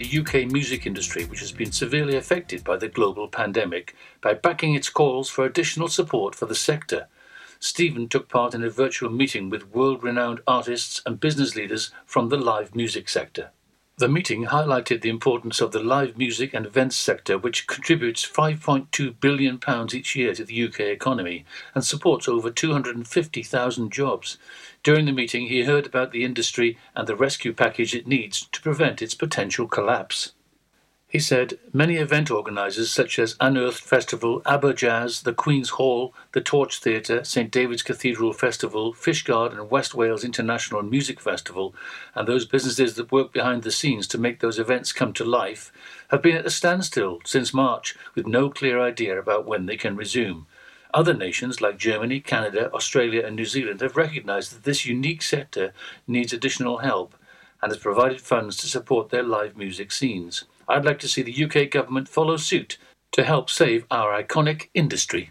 the UK music industry, which has been severely affected by the global pandemic, by backing its calls for additional support for the sector. Stephen took part in a virtual meeting with world renowned artists and business leaders from the live music sector. The meeting highlighted the importance of the live music and events sector, which contributes £5.2 billion each year to the UK economy and supports over 250,000 jobs. During the meeting, he heard about the industry and the rescue package it needs to prevent its potential collapse. He said many event organisers such as Unearthed Festival, Aber Jazz, the Queen's Hall, the Torch Theatre, St David's Cathedral Festival, Fishguard and West Wales International Music Festival, and those businesses that work behind the scenes to make those events come to life, have been at a standstill since March with no clear idea about when they can resume. Other nations like Germany, Canada, Australia, and New Zealand have recognised that this unique sector needs additional help and has provided funds to support their live music scenes. I'd like to see the UK government follow suit to help save our iconic industry.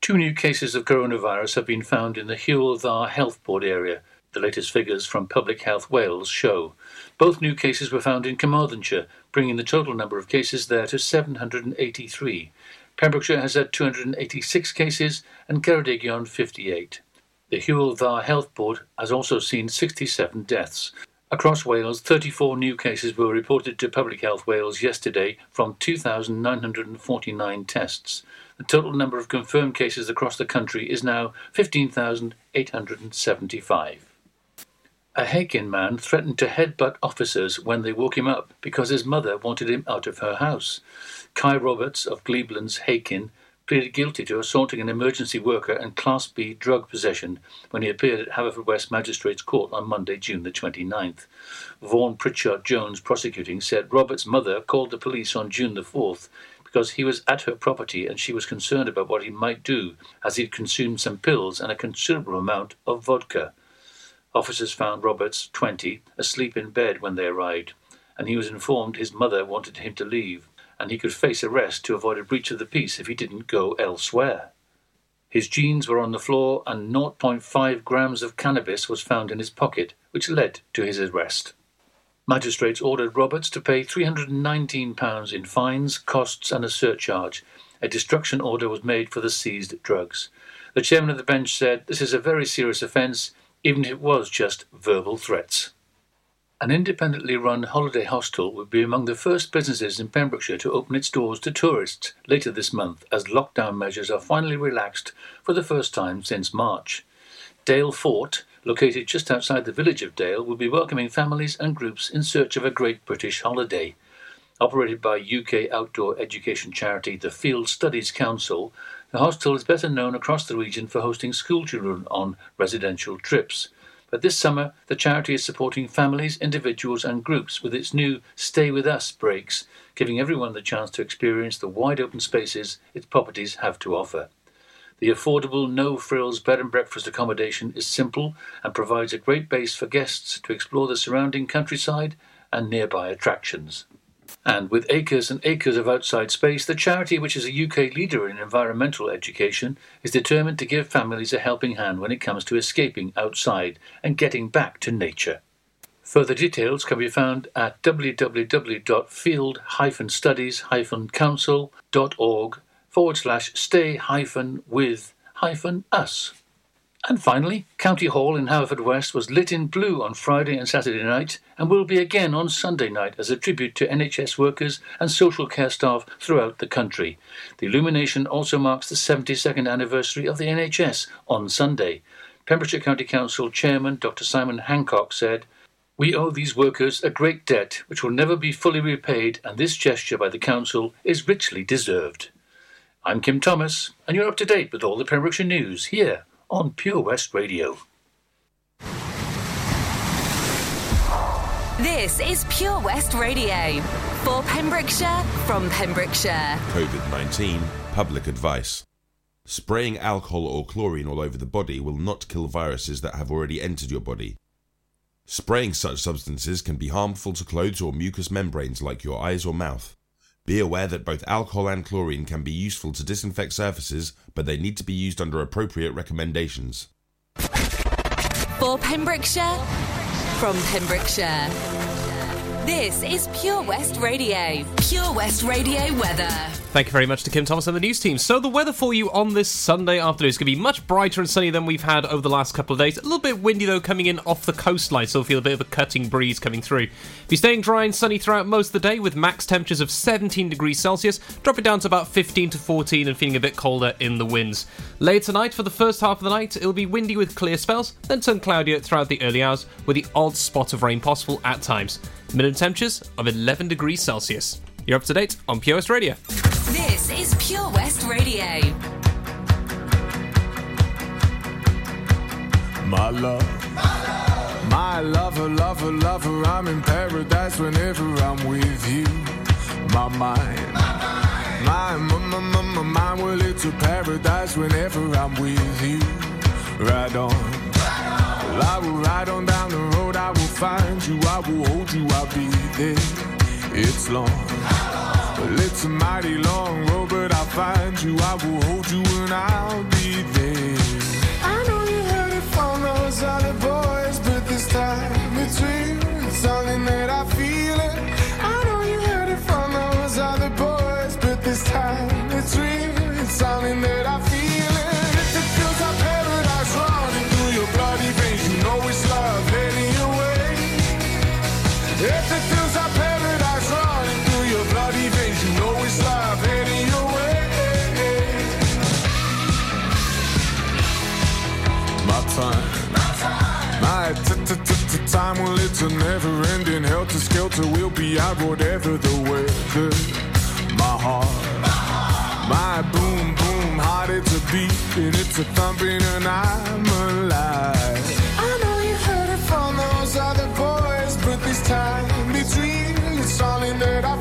Two new cases of coronavirus have been found in the Dda Health Board area, the latest figures from Public Health Wales show. Both new cases were found in Carmarthenshire, bringing the total number of cases there to 783. Pembrokeshire has had 286 cases and Ceredigion 58. The Dda Health Board has also seen 67 deaths. Across Wales, 34 new cases were reported to Public Health Wales yesterday from 2,949 tests. The total number of confirmed cases across the country is now 15,875. A Hakin man threatened to headbutt officers when they woke him up because his mother wanted him out of her house. Kai Roberts of Glebelands, Hakin, pleaded guilty to assaulting an emergency worker and Class B drug possession when he appeared at Haverfordwest Magistrates Court on Monday, June the 29th. Vaughan Pritchard Jones, prosecuting, said Robert's mother called the police on June the 4th because he was at her property and she was concerned about what he might do as he'd consumed some pills and a considerable amount of vodka. Officers found Roberts, 20, asleep in bed when they arrived, and he was informed his mother wanted him to leave and he could face arrest to avoid a breach of the peace if he didn't go elsewhere. His jeans were on the floor, and 0.5 grams of cannabis was found in his pocket, which led to his arrest. Magistrates ordered Roberts to pay £319 in fines, costs, and a surcharge. A destruction order was made for the seized drugs. The chairman of the bench said this is a very serious offence, even if it was just verbal threats. An independently run holiday hostel will be among the first businesses in Pembrokeshire to open its doors to tourists later this month as lockdown measures are finally relaxed for the first time since March. Dale Fort, located just outside the village of Dale, will be welcoming families and groups in search of a great British holiday. Operated by UK outdoor education charity the Field Studies Council, the hostel is better known across the region for hosting schoolchildren on residential trips. But this summer, the charity is supporting families, individuals, and groups with its new Stay With Us breaks, giving everyone the chance to experience the wide open spaces its properties have to offer. The affordable, no frills bed and breakfast accommodation is simple and provides a great base for guests to explore the surrounding countryside and nearby attractions. And with acres and acres of outside space, the charity, which is a UK leader in environmental education, is determined to give families a helping hand when it comes to escaping outside and getting back to nature. Further details can be found at www.field-studies-council.org forward slash stay hyphen with hyphen us. And finally, County Hall in Haverfordwest was lit in blue on Friday and Saturday night and will be again on Sunday night as a tribute to NHS workers and social care staff throughout the country. The illumination also marks the 72nd anniversary of the NHS on Sunday. Pembrokeshire County Council Chairman Dr Simon Hancock said, We owe these workers a great debt which will never be fully repaid, and this gesture by the Council is richly deserved. I'm Kim Thomas, and you're up to date with all the Pembrokeshire news here on Pure West Radio. This is Pure West Radio for Pembrokeshire from Pembrokeshire. COVID 19 public advice. Spraying alcohol or chlorine all over the body will not kill viruses that have already entered your body. Spraying such substances can be harmful to clothes or mucous membranes like your eyes or mouth. Be aware that both alcohol and chlorine can be useful to disinfect surfaces, but they need to be used under appropriate recommendations. For Pembrokeshire, from Pembrokeshire. This is Pure West Radio. Pure West Radio weather. Thank you very much to Kim Thomas and the news team. So, the weather for you on this Sunday afternoon is going to be much brighter and sunny than we've had over the last couple of days. A little bit windy, though, coming in off the coastline, so we'll feel a bit of a cutting breeze coming through. Be staying dry and sunny throughout most of the day with max temperatures of 17 degrees Celsius, dropping down to about 15 to 14 and feeling a bit colder in the winds. Later tonight, for the first half of the night, it'll be windy with clear spells, then turn cloudier throughout the early hours with the odd spot of rain possible at times. Minimum temperatures of 11 degrees Celsius. You're up to date on Pure West Radio. This is Pure West Radio. My love. My lover, lover, lover, I'm in paradise whenever I'm with you. My mind. My, my, my, my, my mind, well, it's a paradise whenever I'm with you. Ride on. Well, I will ride on down the road, I will find you, I will hold you, I'll be there. It's long. Well, it's a mighty long road, but I'll find you, I will hold you, and I'll be there. I know you heard it from those other t-t-t-t-time, well, it's a never-ending helter-skelter. We'll be out whatever the weather. My heart, my boom, boom, heart, it's a beat and it's a thumping, and I'm alive. I know you heard it from those other boys, but this time real. It's something that I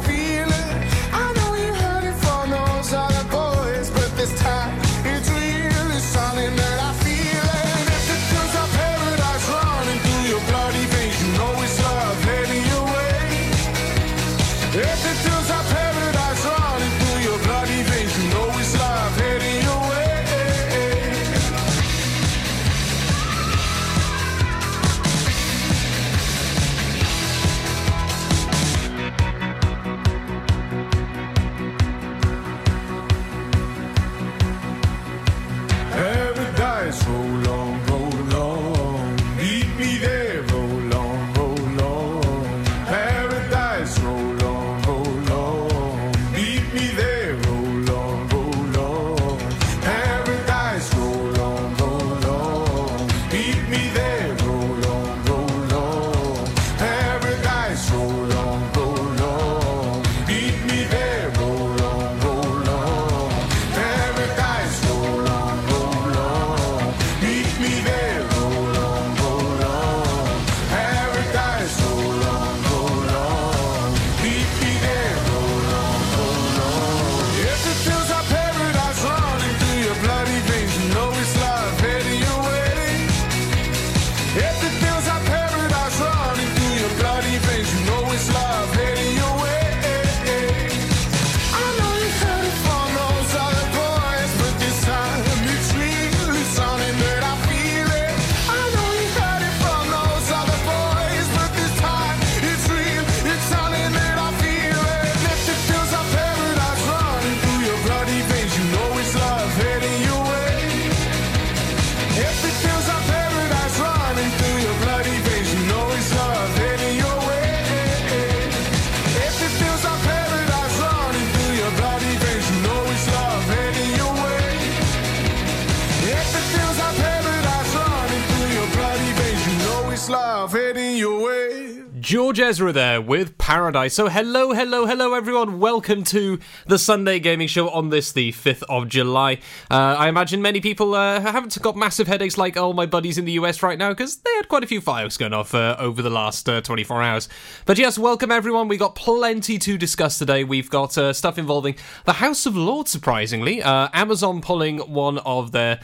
George Ezra there with Paradise. So, hello, hello, hello, everyone. Welcome to the Sunday Gaming Show on this, the 5th of July. Uh, I imagine many people uh, haven't got massive headaches like all my buddies in the US right now because they had quite a few fireworks going off uh, over the last uh, 24 hours. But yes, welcome everyone. We got plenty to discuss today. We've got uh, stuff involving the House of Lords, surprisingly. Uh, Amazon pulling one of their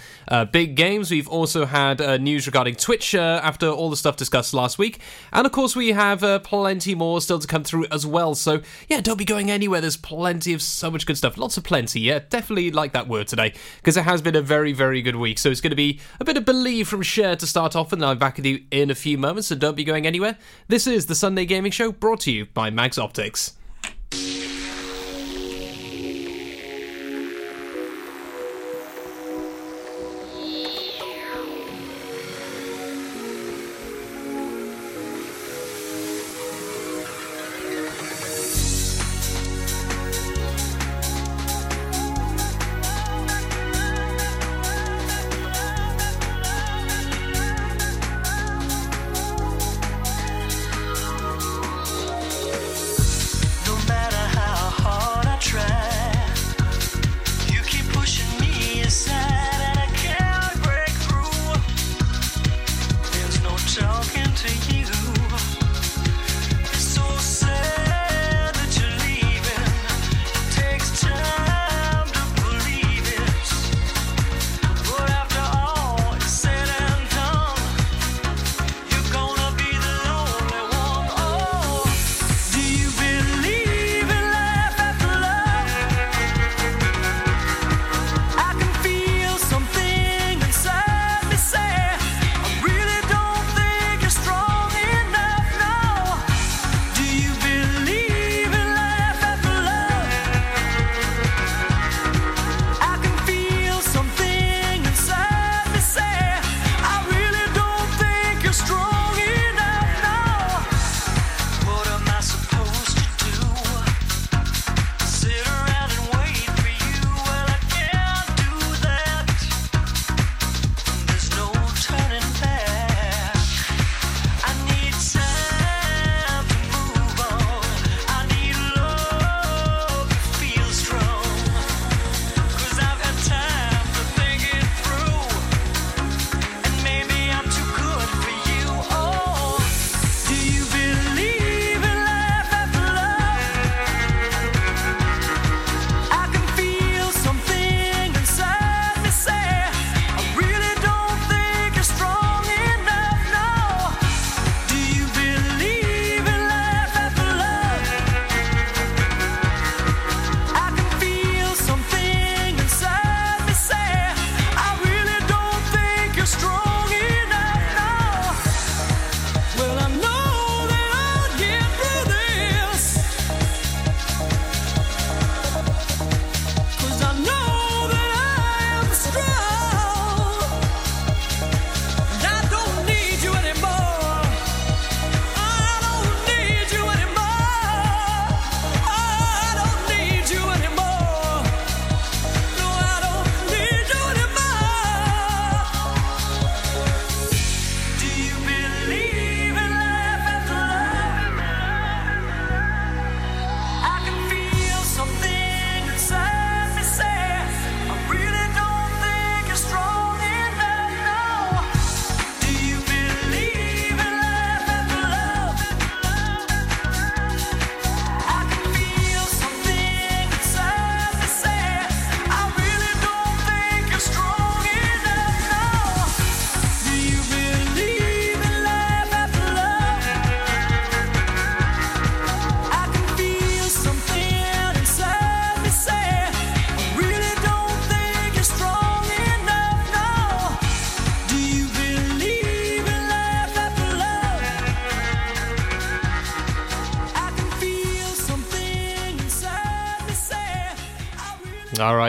big games. We've also had news regarding Twitch after all the stuff discussed last week. And of course, we have plenty more still to come through as well. So, yeah, don't be going anywhere. There's plenty of so much good stuff. Lots of plenty. Yeah, definitely like that word today because it has been a very, very good week. So, it's going to be a bit of believe from Cher to start off, and I'm back with you in a few moments. So, don't be going anywhere. This is the Sunday Gaming Show brought to you by Mags Optics.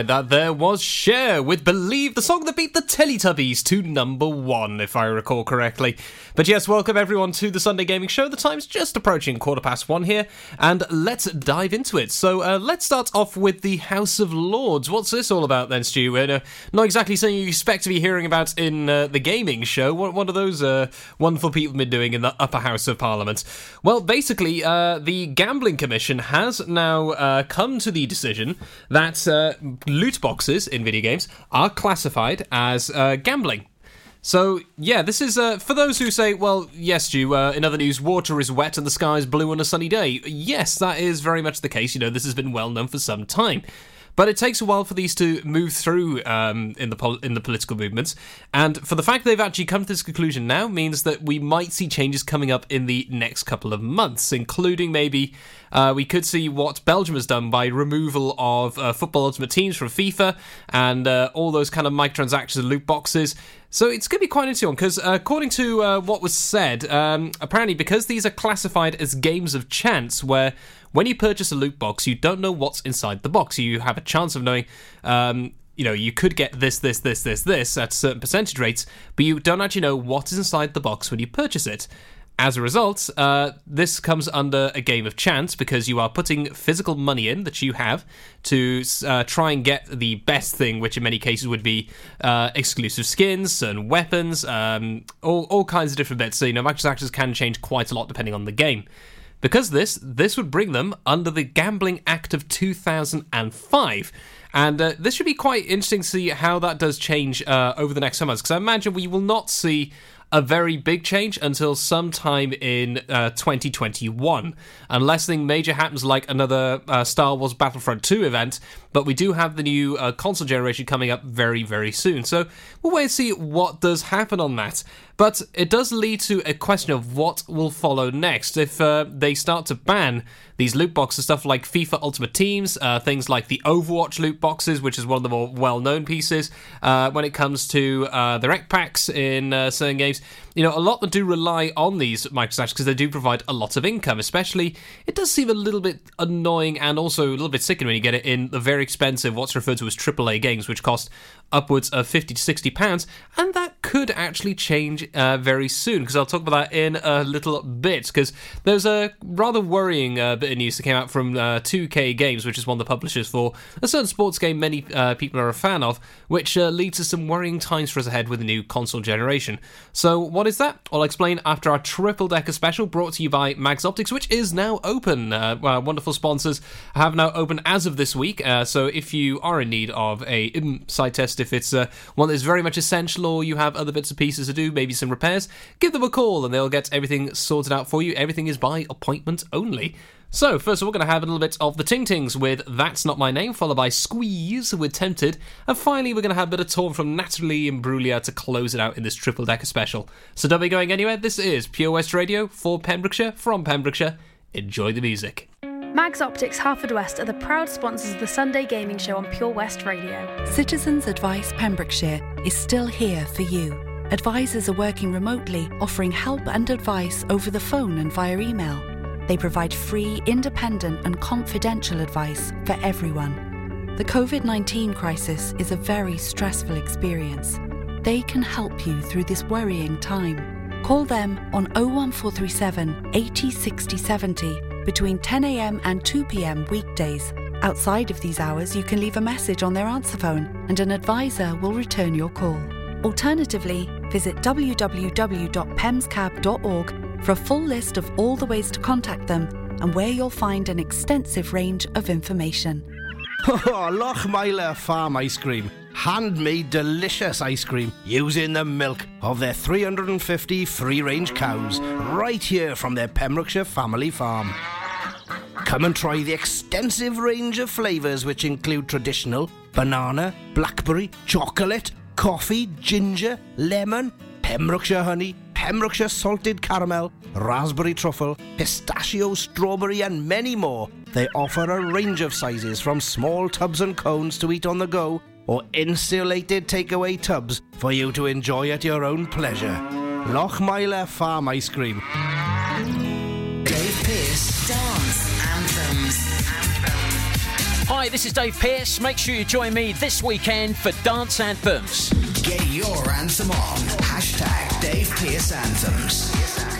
Right, that there was Cher with Believe, the song that beat the Teletubbies to number one, if I recall correctly. But yes, welcome everyone to the Sunday Gaming Show. The time's just approaching quarter past one here, and let's dive into it. So uh, let's start off with the House of Lords. What's this all about then, Stu? Uh, not exactly something you expect to be hearing about in uh, the gaming show. What, what are those uh, wonderful people been doing in the upper house of Parliament? Well, basically, uh, the Gambling Commission has now uh, come to the decision that uh, loot boxes in video games are classified as uh, gambling. So, yeah, this is uh, for those who say, well, yes, Stu, uh, in other news, water is wet and the sky is blue on a sunny day. Yes, that is very much the case. You know, this has been well known for some time. But it takes a while for these to move through um, in the pol- in the political movements, and for the fact they've actually come to this conclusion now means that we might see changes coming up in the next couple of months, including maybe uh, we could see what Belgium has done by removal of uh, Football Ultimate Teams from FIFA and uh, all those kind of microtransactions and loot boxes. So it's going to be quite interesting because, uh, according to uh, what was said, um, apparently because these are classified as games of chance, where when you purchase a loot box, you don't know what's inside the box. You have a chance of knowing. Um, you know, you could get this, this, this, this, this at certain percentage rates, but you don't actually know what is inside the box when you purchase it. As a result, uh, this comes under a game of chance because you are putting physical money in that you have to uh, try and get the best thing, which in many cases would be uh, exclusive skins and weapons, um, all, all kinds of different bits. So, you know, microtransactions can change quite a lot depending on the game. Because this, this would bring them under the Gambling Act of 2005. And uh, this should be quite interesting to see how that does change uh, over the next months. Because I imagine we will not see a very big change until sometime in uh, 2021, unless something major happens like another uh, Star Wars Battlefront 2 event. But we do have the new uh, console generation coming up very, very soon. So we'll wait and see what does happen on that. But it does lead to a question of what will follow next if uh, they start to ban these loot boxes, stuff like FIFA Ultimate Teams, uh, things like the Overwatch loot boxes, which is one of the more well-known pieces uh, when it comes to uh, the rec packs in uh, certain games. You know, a lot that do rely on these microtransactions because they do provide a lot of income. Especially, it does seem a little bit annoying and also a little bit sickening when you get it in the very expensive, what's referred to as AAA games, which cost upwards of 50 to 60 pounds, and that could actually change uh, very soon because I'll talk about that in a little bit because there's a rather worrying uh, bit of news that came out from uh, 2K Games, which is one of the publishers for a certain sports game many uh, people are a fan of, which uh, leads to some worrying times for us ahead with the new console generation. So, what is that? I'll explain after our triple decker special brought to you by Mags Optics, which is now open. Uh, wonderful sponsors have now opened as of this week. so, if you are in need of a um, test, if it's uh, one that is very much essential or you have other bits and pieces to do, maybe some repairs, give them a call and they'll get everything sorted out for you. Everything is by appointment only. So, first of all, we're going to have a little bit of the Ting Tings with That's Not My Name, followed by Squeeze with Tempted, and finally, we're going to have a bit of Torn from Natalie and Imbruglia to close it out in this triple decker special. So, don't be going anywhere. This is Pure West Radio for Pembrokeshire, from Pembrokeshire. Enjoy the music. Mags Optics Harford West are the proud sponsors of the Sunday Gaming Show on Pure West Radio. Citizens Advice Pembrokeshire is still here for you. Advisors are working remotely, offering help and advice over the phone and via email. They provide free, independent, and confidential advice for everyone. The COVID 19 crisis is a very stressful experience. They can help you through this worrying time. Call them on 01437 80 60 70 between 10am and 2pm weekdays. Outside of these hours, you can leave a message on their answer phone and an advisor will return your call. Alternatively, visit www.pemscab.org for a full list of all the ways to contact them and where you'll find an extensive range of information. Oh, Lochmeyler Farm Ice Cream. Handmade delicious ice cream using the milk of their 350 free range cows right here from their Pembrokeshire family farm. Come and try the extensive range of flavours which include traditional banana, blackberry, chocolate, coffee, ginger, lemon, Pembrokeshire honey, Pembrokeshire salted caramel, raspberry truffle, pistachio, strawberry, and many more. They offer a range of sizes from small tubs and cones to eat on the go or insulated takeaway tubs for you to enjoy at your own pleasure. Lochmeyler Farm Ice Cream. Dave Pearce Dance Anthems. Hi, this is Dave Pearce. Make sure you join me this weekend for Dance Anthems. Get your anthem on. Hashtag Dave Pearce Anthems.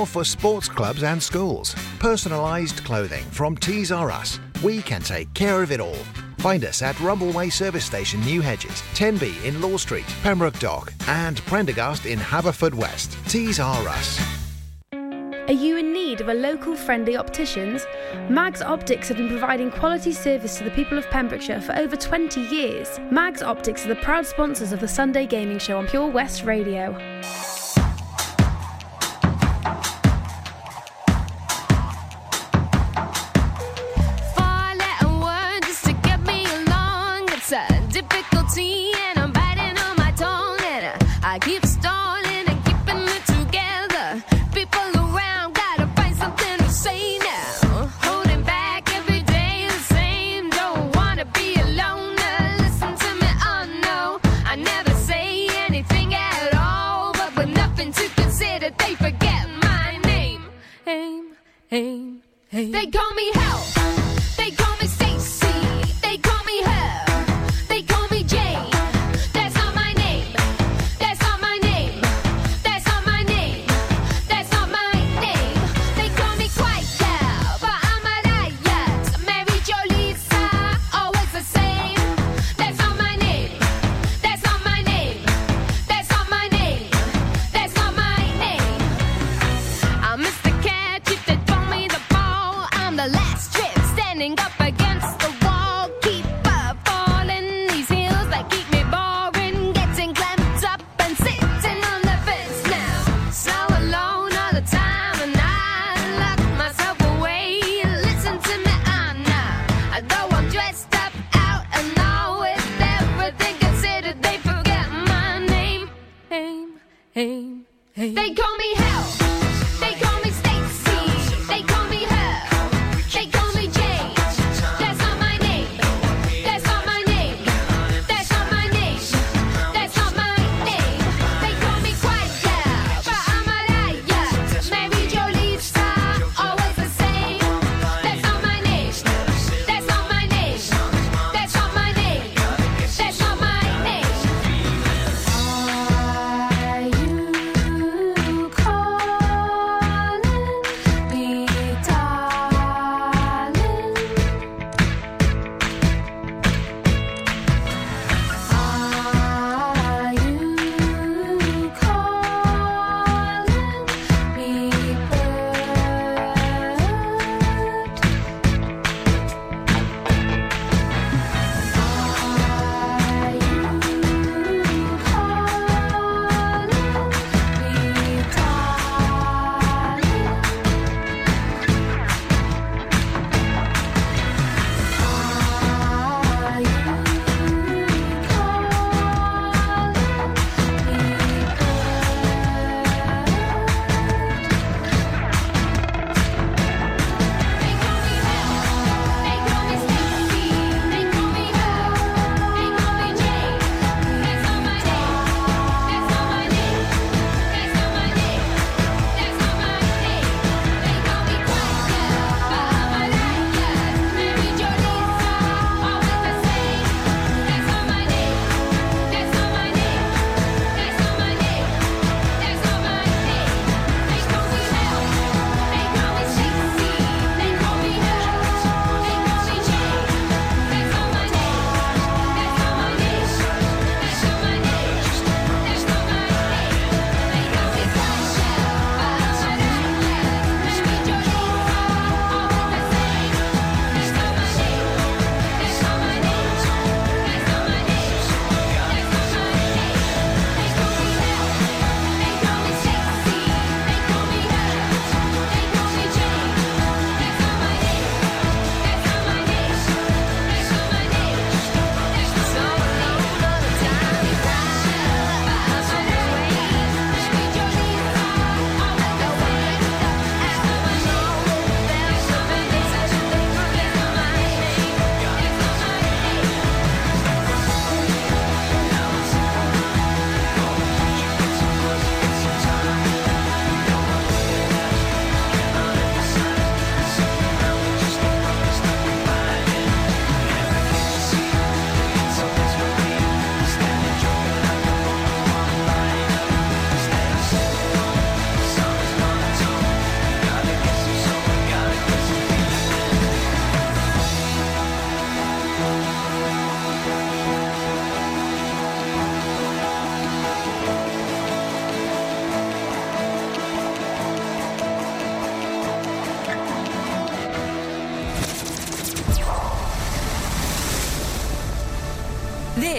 more for sports clubs and schools. Personalised clothing from Tees R Us. We can take care of it all. Find us at Rumbleway Service Station, New Hedges, 10B in Law Street, Pembroke Dock, and Prendergast in Haverfordwest. Tees R Us. Are you in need of a local friendly opticians? Mags Optics have been providing quality service to the people of Pembrokeshire for over 20 years. Mags Optics are the proud sponsors of the Sunday Gaming Show on Pure West Radio. Hey, hey. They call me help.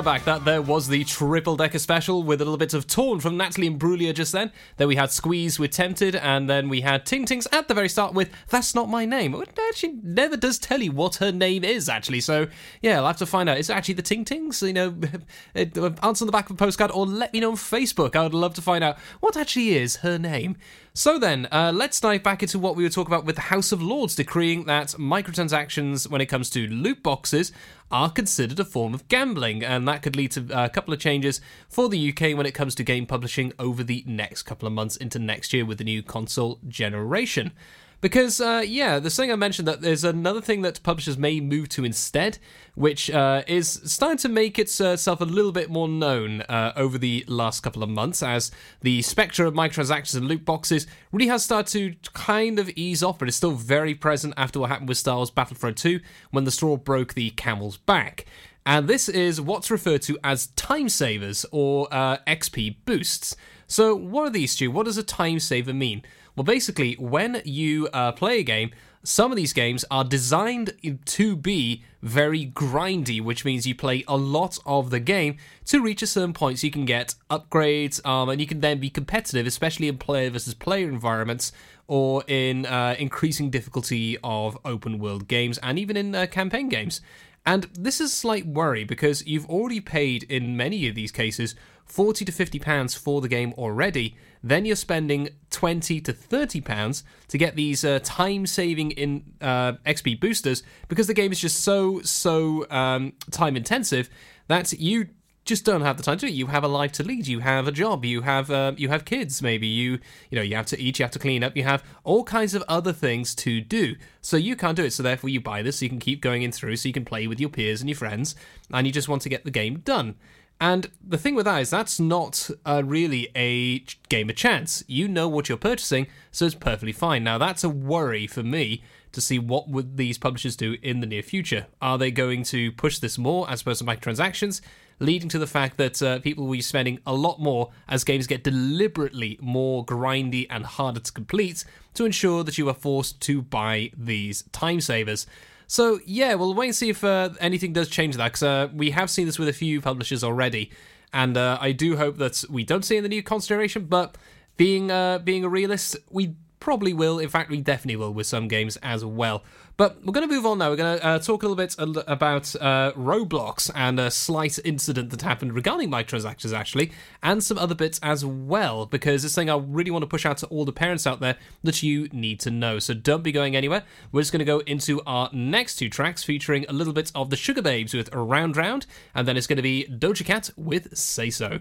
And back. That there was the triple decker special with a little bit of Torn from Natalie Imbruglia just then. Then we had Squeeze with Tempted, and then we had Ting Tings at the very start with That's Not My Name. It actually never does tell you what her name is, actually. So, yeah, I'll have to find out. Is it actually the Ting Tings? You know, uh, answer on the back of a postcard or let me know on Facebook. I would love to find out what actually is her name. So then, uh, let's dive back into what we were talking about with the House of Lords decreeing that microtransactions, when it comes to loot boxes, are considered a form of gambling, and that could lead to a couple of changes for the UK when it comes to game publishing over the next couple of months into next year with the new console generation. Because, uh, yeah, the thing I mentioned that there's another thing that publishers may move to instead, which uh, is starting to make itself a little bit more known uh, over the last couple of months as the spectre of microtransactions and loot boxes really has started to kind of ease off, but it's still very present after what happened with Star Wars Battlefront 2 when the straw broke the camel's back. And this is what's referred to as time savers or uh, XP boosts. So, what are these, Stu? What does a time saver mean? Well, basically, when you uh, play a game, some of these games are designed to be very grindy, which means you play a lot of the game to reach a certain point so you can get upgrades, um, and you can then be competitive, especially in player versus player environments or in uh, increasing difficulty of open world games and even in uh, campaign games. And this is a slight worry because you've already paid in many of these cases 40 to 50 pounds for the game already. Then you're spending 20 to 30 pounds to get these uh, time saving in uh, XP boosters because the game is just so so um, time intensive that you just don't have the time to do it. You have a life to lead. You have a job. You have uh, you have kids. Maybe you you know you have to eat. You have to clean up. You have all kinds of other things to do. So you can't do it. So therefore you buy this so you can keep going in through. So you can play with your peers and your friends, and you just want to get the game done. And the thing with that is that's not uh, really a game of chance. You know what you're purchasing, so it's perfectly fine. Now that's a worry for me to see what would these publishers do in the near future. Are they going to push this more as opposed to microtransactions, leading to the fact that uh, people will be spending a lot more as games get deliberately more grindy and harder to complete to ensure that you are forced to buy these time savers. So, yeah, we'll wait and see if uh, anything does change that, because uh, we have seen this with a few publishers already. And uh, I do hope that we don't see in the new consideration, but being, uh, being a realist, we probably will. In fact, we definitely will with some games as well. But we're going to move on now. We're going to uh, talk a little bit about uh, Roblox and a slight incident that happened regarding microtransactions, actually, and some other bits as well, because this thing, I really want to push out to all the parents out there that you need to know. So don't be going anywhere. We're just going to go into our next two tracks featuring a little bit of the Sugababes with Round Round, and then it's going to be Doja Cat with Say So.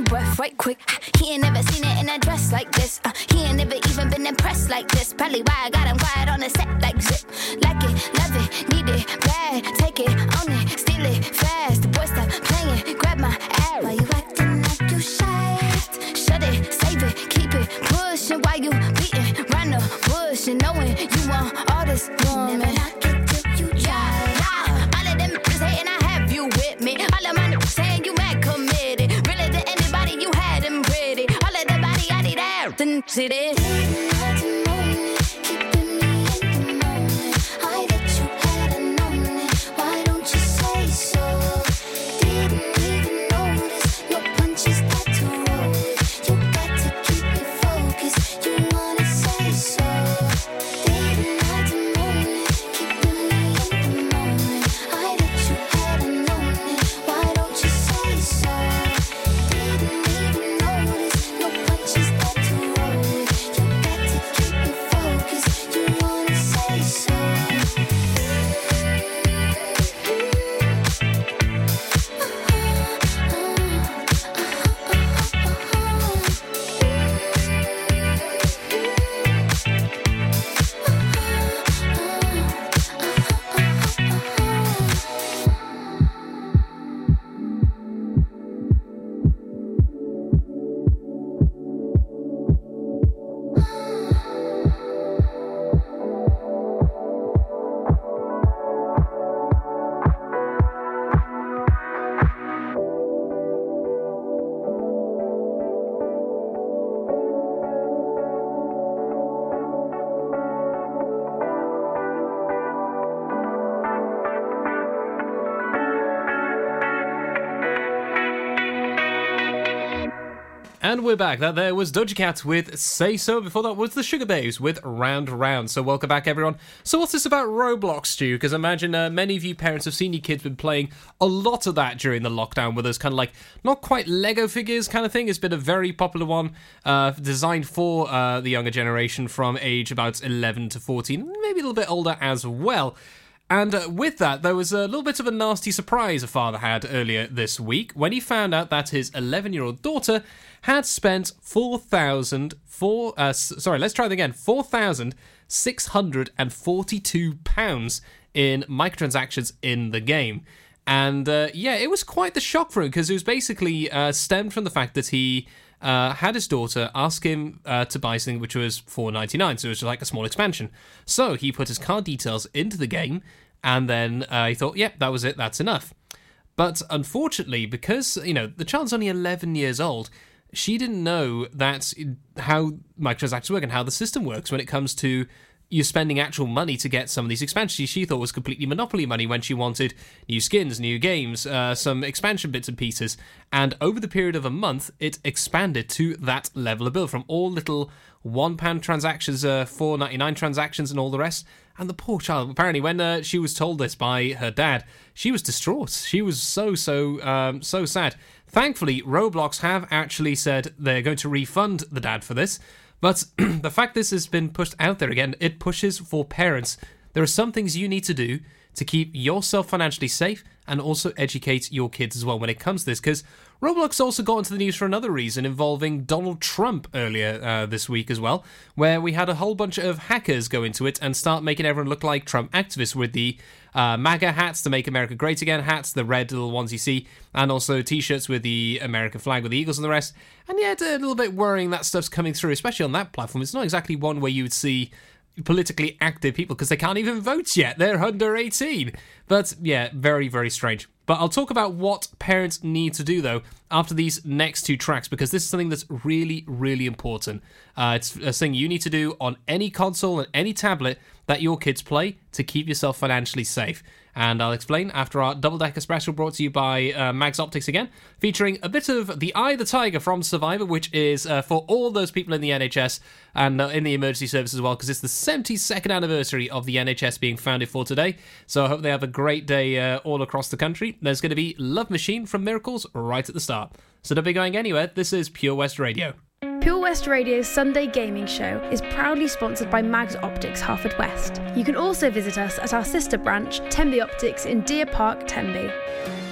My breath right quick. He ain't never seen it in a dress like this. Uh, he ain't never even been impressed like this. Probably why I got him quiet on the set like zip. Like it, love it, need it, bad. Take it, own it, steal it, fast. The boy stop playing, grab my ass. Why you acting like you shy? Shut it, save it, keep it pushing. Why you beating round the bush and knowing you want all this woman? This. And we're back. That there was Doja Cat with Say So. Before that was the Sugababes with Round Round. So welcome back, everyone. So what's this about Roblox, Stu? Because I imagine uh, many of you parents have seen your kids been playing a lot of that during the lockdown with those kind of like, not quite Lego figures kind of thing. It's been a very popular one, uh, designed for uh, the younger generation from age about 11 to 14, maybe a little bit older as well. And uh, with that, there was a little bit of a nasty surprise a father had earlier this week when he found out that his 11 year old daughter had spent 4,000, four, uh, sorry, let's try that again, 4,642 pounds in microtransactions in the game. And uh, yeah, it was quite the shock for him because it was basically uh, stemmed from the fact that he uh, had his daughter ask him uh, to buy something which was four ninety nine, so it was like a small expansion. So he put his card details into the game, and then uh, he thought, "Yep, that was it. That's enough." But unfortunately, because you know the child's only eleven years old, she didn't know that how microtransactions work and how the system works when it comes to you spending actual money to get some of these expansions she thought was completely monopoly money when she wanted new skins, new games, uh, some expansion bits and pieces. And over the period of a month, it expanded to that level of bill from all little one pound transactions, uh, four ninety nine transactions, and all the rest. And the poor child, apparently, when uh, she was told this by her dad, she was distraught. She was so so um, so sad. Thankfully, Roblox have actually said they're going to refund the dad for this. But the fact this has been pushed out there again, it pushes for parents. There are some things you need to do to keep yourself financially safe and also educate your kids as well when it comes to this. Because Roblox also got into the news for another reason involving Donald Trump earlier uh, this week as well, where we had a whole bunch of hackers go into it and start making everyone look like Trump activists with the uh, MAGA hats, the Make America Great Again hats, the red little ones you see, and also t shirts with the American flag with the eagles and the rest. And yet, a little bit worrying that stuff's coming through, especially on that platform. It's not exactly one where you would see politically active people because they can't even vote yet. They're under 18. But yeah, very, very strange. But I'll talk about what parents need to do though after these next two tracks because this is something that's really, really important. Uh, it's a thing you need to do on any console and any tablet that your kids play to keep yourself financially safe. And I'll explain after our double decker special brought to you by uh, Mags Optics again, featuring a bit of the Eye of the Tiger from Survivor, which is uh, for all those people in the NHS and uh, in the emergency service as well, because it's the 72nd anniversary of the NHS being founded for today. So I hope they have a great day uh, all across the country. There's going to be Love Machine from Miracles right at the start. So don't be going anywhere. This is Pure West Radio. Pure West Radio's Sunday gaming show is proudly sponsored by Mags Optics Harford West. You can also visit us at our sister branch, Tenby Optics in Deer Park, Tenby.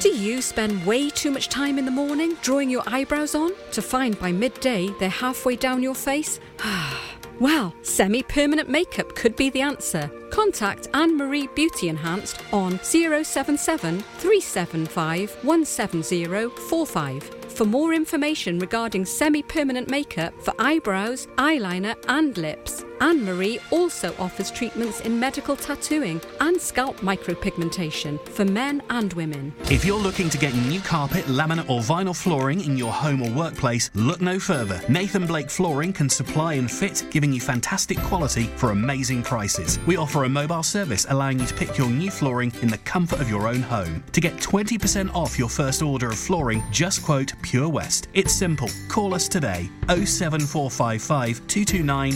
Do you spend way too much time in the morning drawing your eyebrows on to find by midday they're halfway down your face? Ah. Well, semi permanent makeup could be the answer. Contact Anne Marie Beauty Enhanced on 077 375 17045 for more information regarding semi permanent makeup for eyebrows, eyeliner, and lips. Anne Marie also offers treatments in medical tattooing and scalp micropigmentation for men and women. If you're looking to get new carpet, laminate, or vinyl flooring in your home or workplace, look no further. Nathan Blake Flooring can supply and fit, giving you fantastic quality for amazing prices. We offer a mobile service allowing you to pick your new flooring in the comfort of your own home. To get 20% off your first order of flooring, just quote Pure West. It's simple. Call us today 07455 229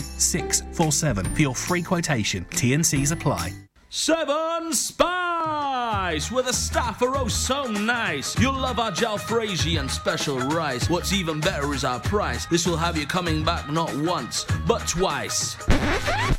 647 for your free quotation. TNCs apply. Seven Spice, where the staff are oh so nice. You'll love our jalfrezi and special rice. What's even better is our price. This will have you coming back not once, but twice.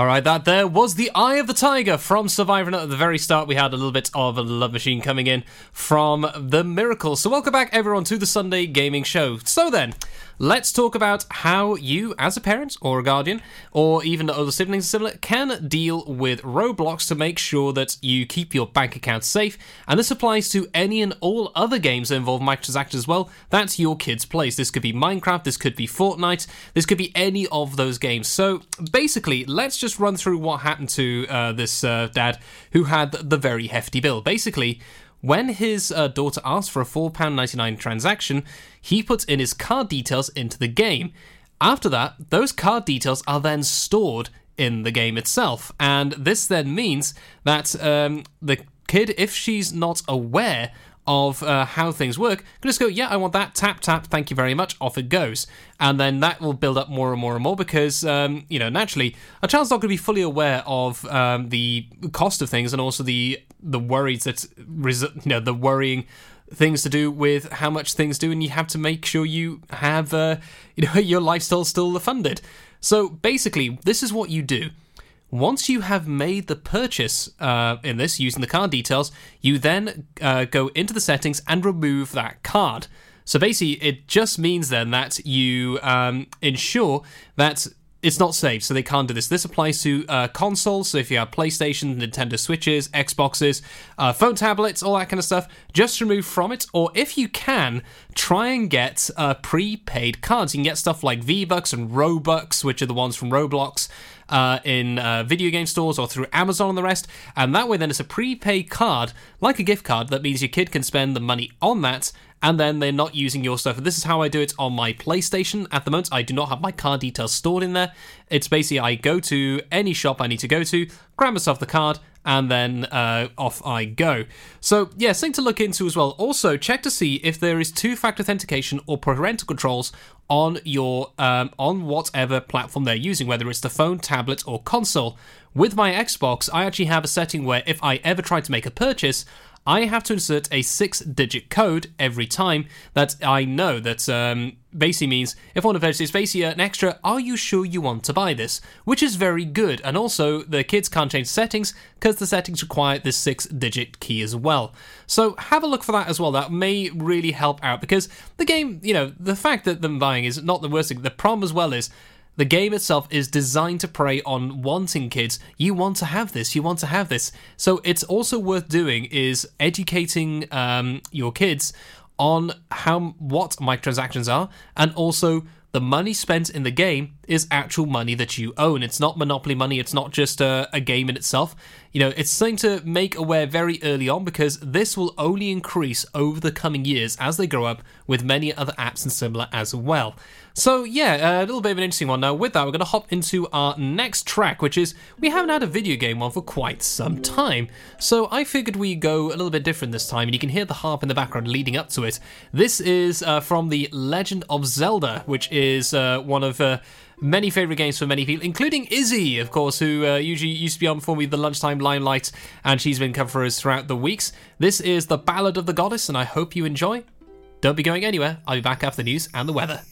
All right, that there was the Eye of the Tiger from Survivor. At the very start, we had a little bit of a love machine coming in from The Miracle. So, welcome back, everyone, to the Sunday Gaming Show. So, then, let's talk about how you, as a parent or a guardian, or even other siblings similar, can deal with Roblox to make sure that you keep your bank account safe. And this applies to any and all other games that involve microtransactions as well that your kids plays. This could be Minecraft, this could be Fortnite, this could be any of those games. So, basically, let's just run through what happened to uh, this uh, dad who had the very hefty bill. Basically, when his uh, daughter asked for a £4.99 transaction, he puts in his card details into the game. After that, those card details are then stored in the game itself. And this then means that um, the kid, if she's not aware of uh, how things work, can just go, yeah, I want that, tap, tap, thank you very much, off it goes. And then that will build up more and more and more because, um, you know, naturally, a child's not going to be fully aware of um, the cost of things and also the the worries that, you know, the worrying things to do with how much things do, and you have to make sure you have, uh, you know, your lifestyle still funded. So basically, this is what you do once you have made the purchase uh, in this using the card details, you then uh, go into the settings and remove that card. So basically, it just means then that you um, ensure that it's not saved, so they can't do this. This applies to uh, consoles, so if you have PlayStation, Nintendo Switches, Xboxes, uh, phone tablets, all that kind of stuff, just remove from it. Or if you can, try and get uh, prepaid cards. You can get stuff like V-Bucks and Robux, which are the ones from Roblox. Uh, in uh, video game stores or through Amazon and the rest, and that way then it's a prepaid card, like a gift card, that means your kid can spend the money on that and then they're not using your stuff. And this is how I do it on my PlayStation at the moment. I do not have my card details stored in there. It's basically I go to any shop I need to go to, grab myself the card, and then uh, off I go. So, yeah, something to look into as well. Also, check to see if there is two factor authentication or parental controls on your um, on whatever platform they're using, whether it's the phone, tablet, or console. With my Xbox, I actually have a setting where if I ever try to make a purchase, I have to insert a six digit code every time that I know that um, basically means if one of purchase it's basically an extra, are you sure you want to buy this? Which is very good. And also, the kids can't change settings because the settings require this six digit key as well. So have a look for that as well. That may really help out because the game, you know, the fact that them buying is not the worst thing. The problem as well is the game itself is designed to prey on wanting kids. You want to have this. You want to have this. So it's also worth doing is educating um, your kids on how what microtransactions are, and also the money spent in the game is actual money that you own. It's not monopoly money. It's not just a, a game in itself. You know, it's something to make aware very early on because this will only increase over the coming years as they grow up with many other apps and similar as well. So yeah, a little bit of an interesting one. Now with that, we're going to hop into our next track, which is we haven't had a video game one for quite some time. So I figured we go a little bit different this time, and you can hear the harp in the background leading up to it. This is uh, from the Legend of Zelda, which is uh, one of uh, many favourite games for many people, including Izzy, of course, who uh, usually used to be on before me the lunchtime limelight, and she's been covering for us throughout the weeks. This is the Ballad of the Goddess, and I hope you enjoy. Don't be going anywhere. I'll be back after the news and the weather.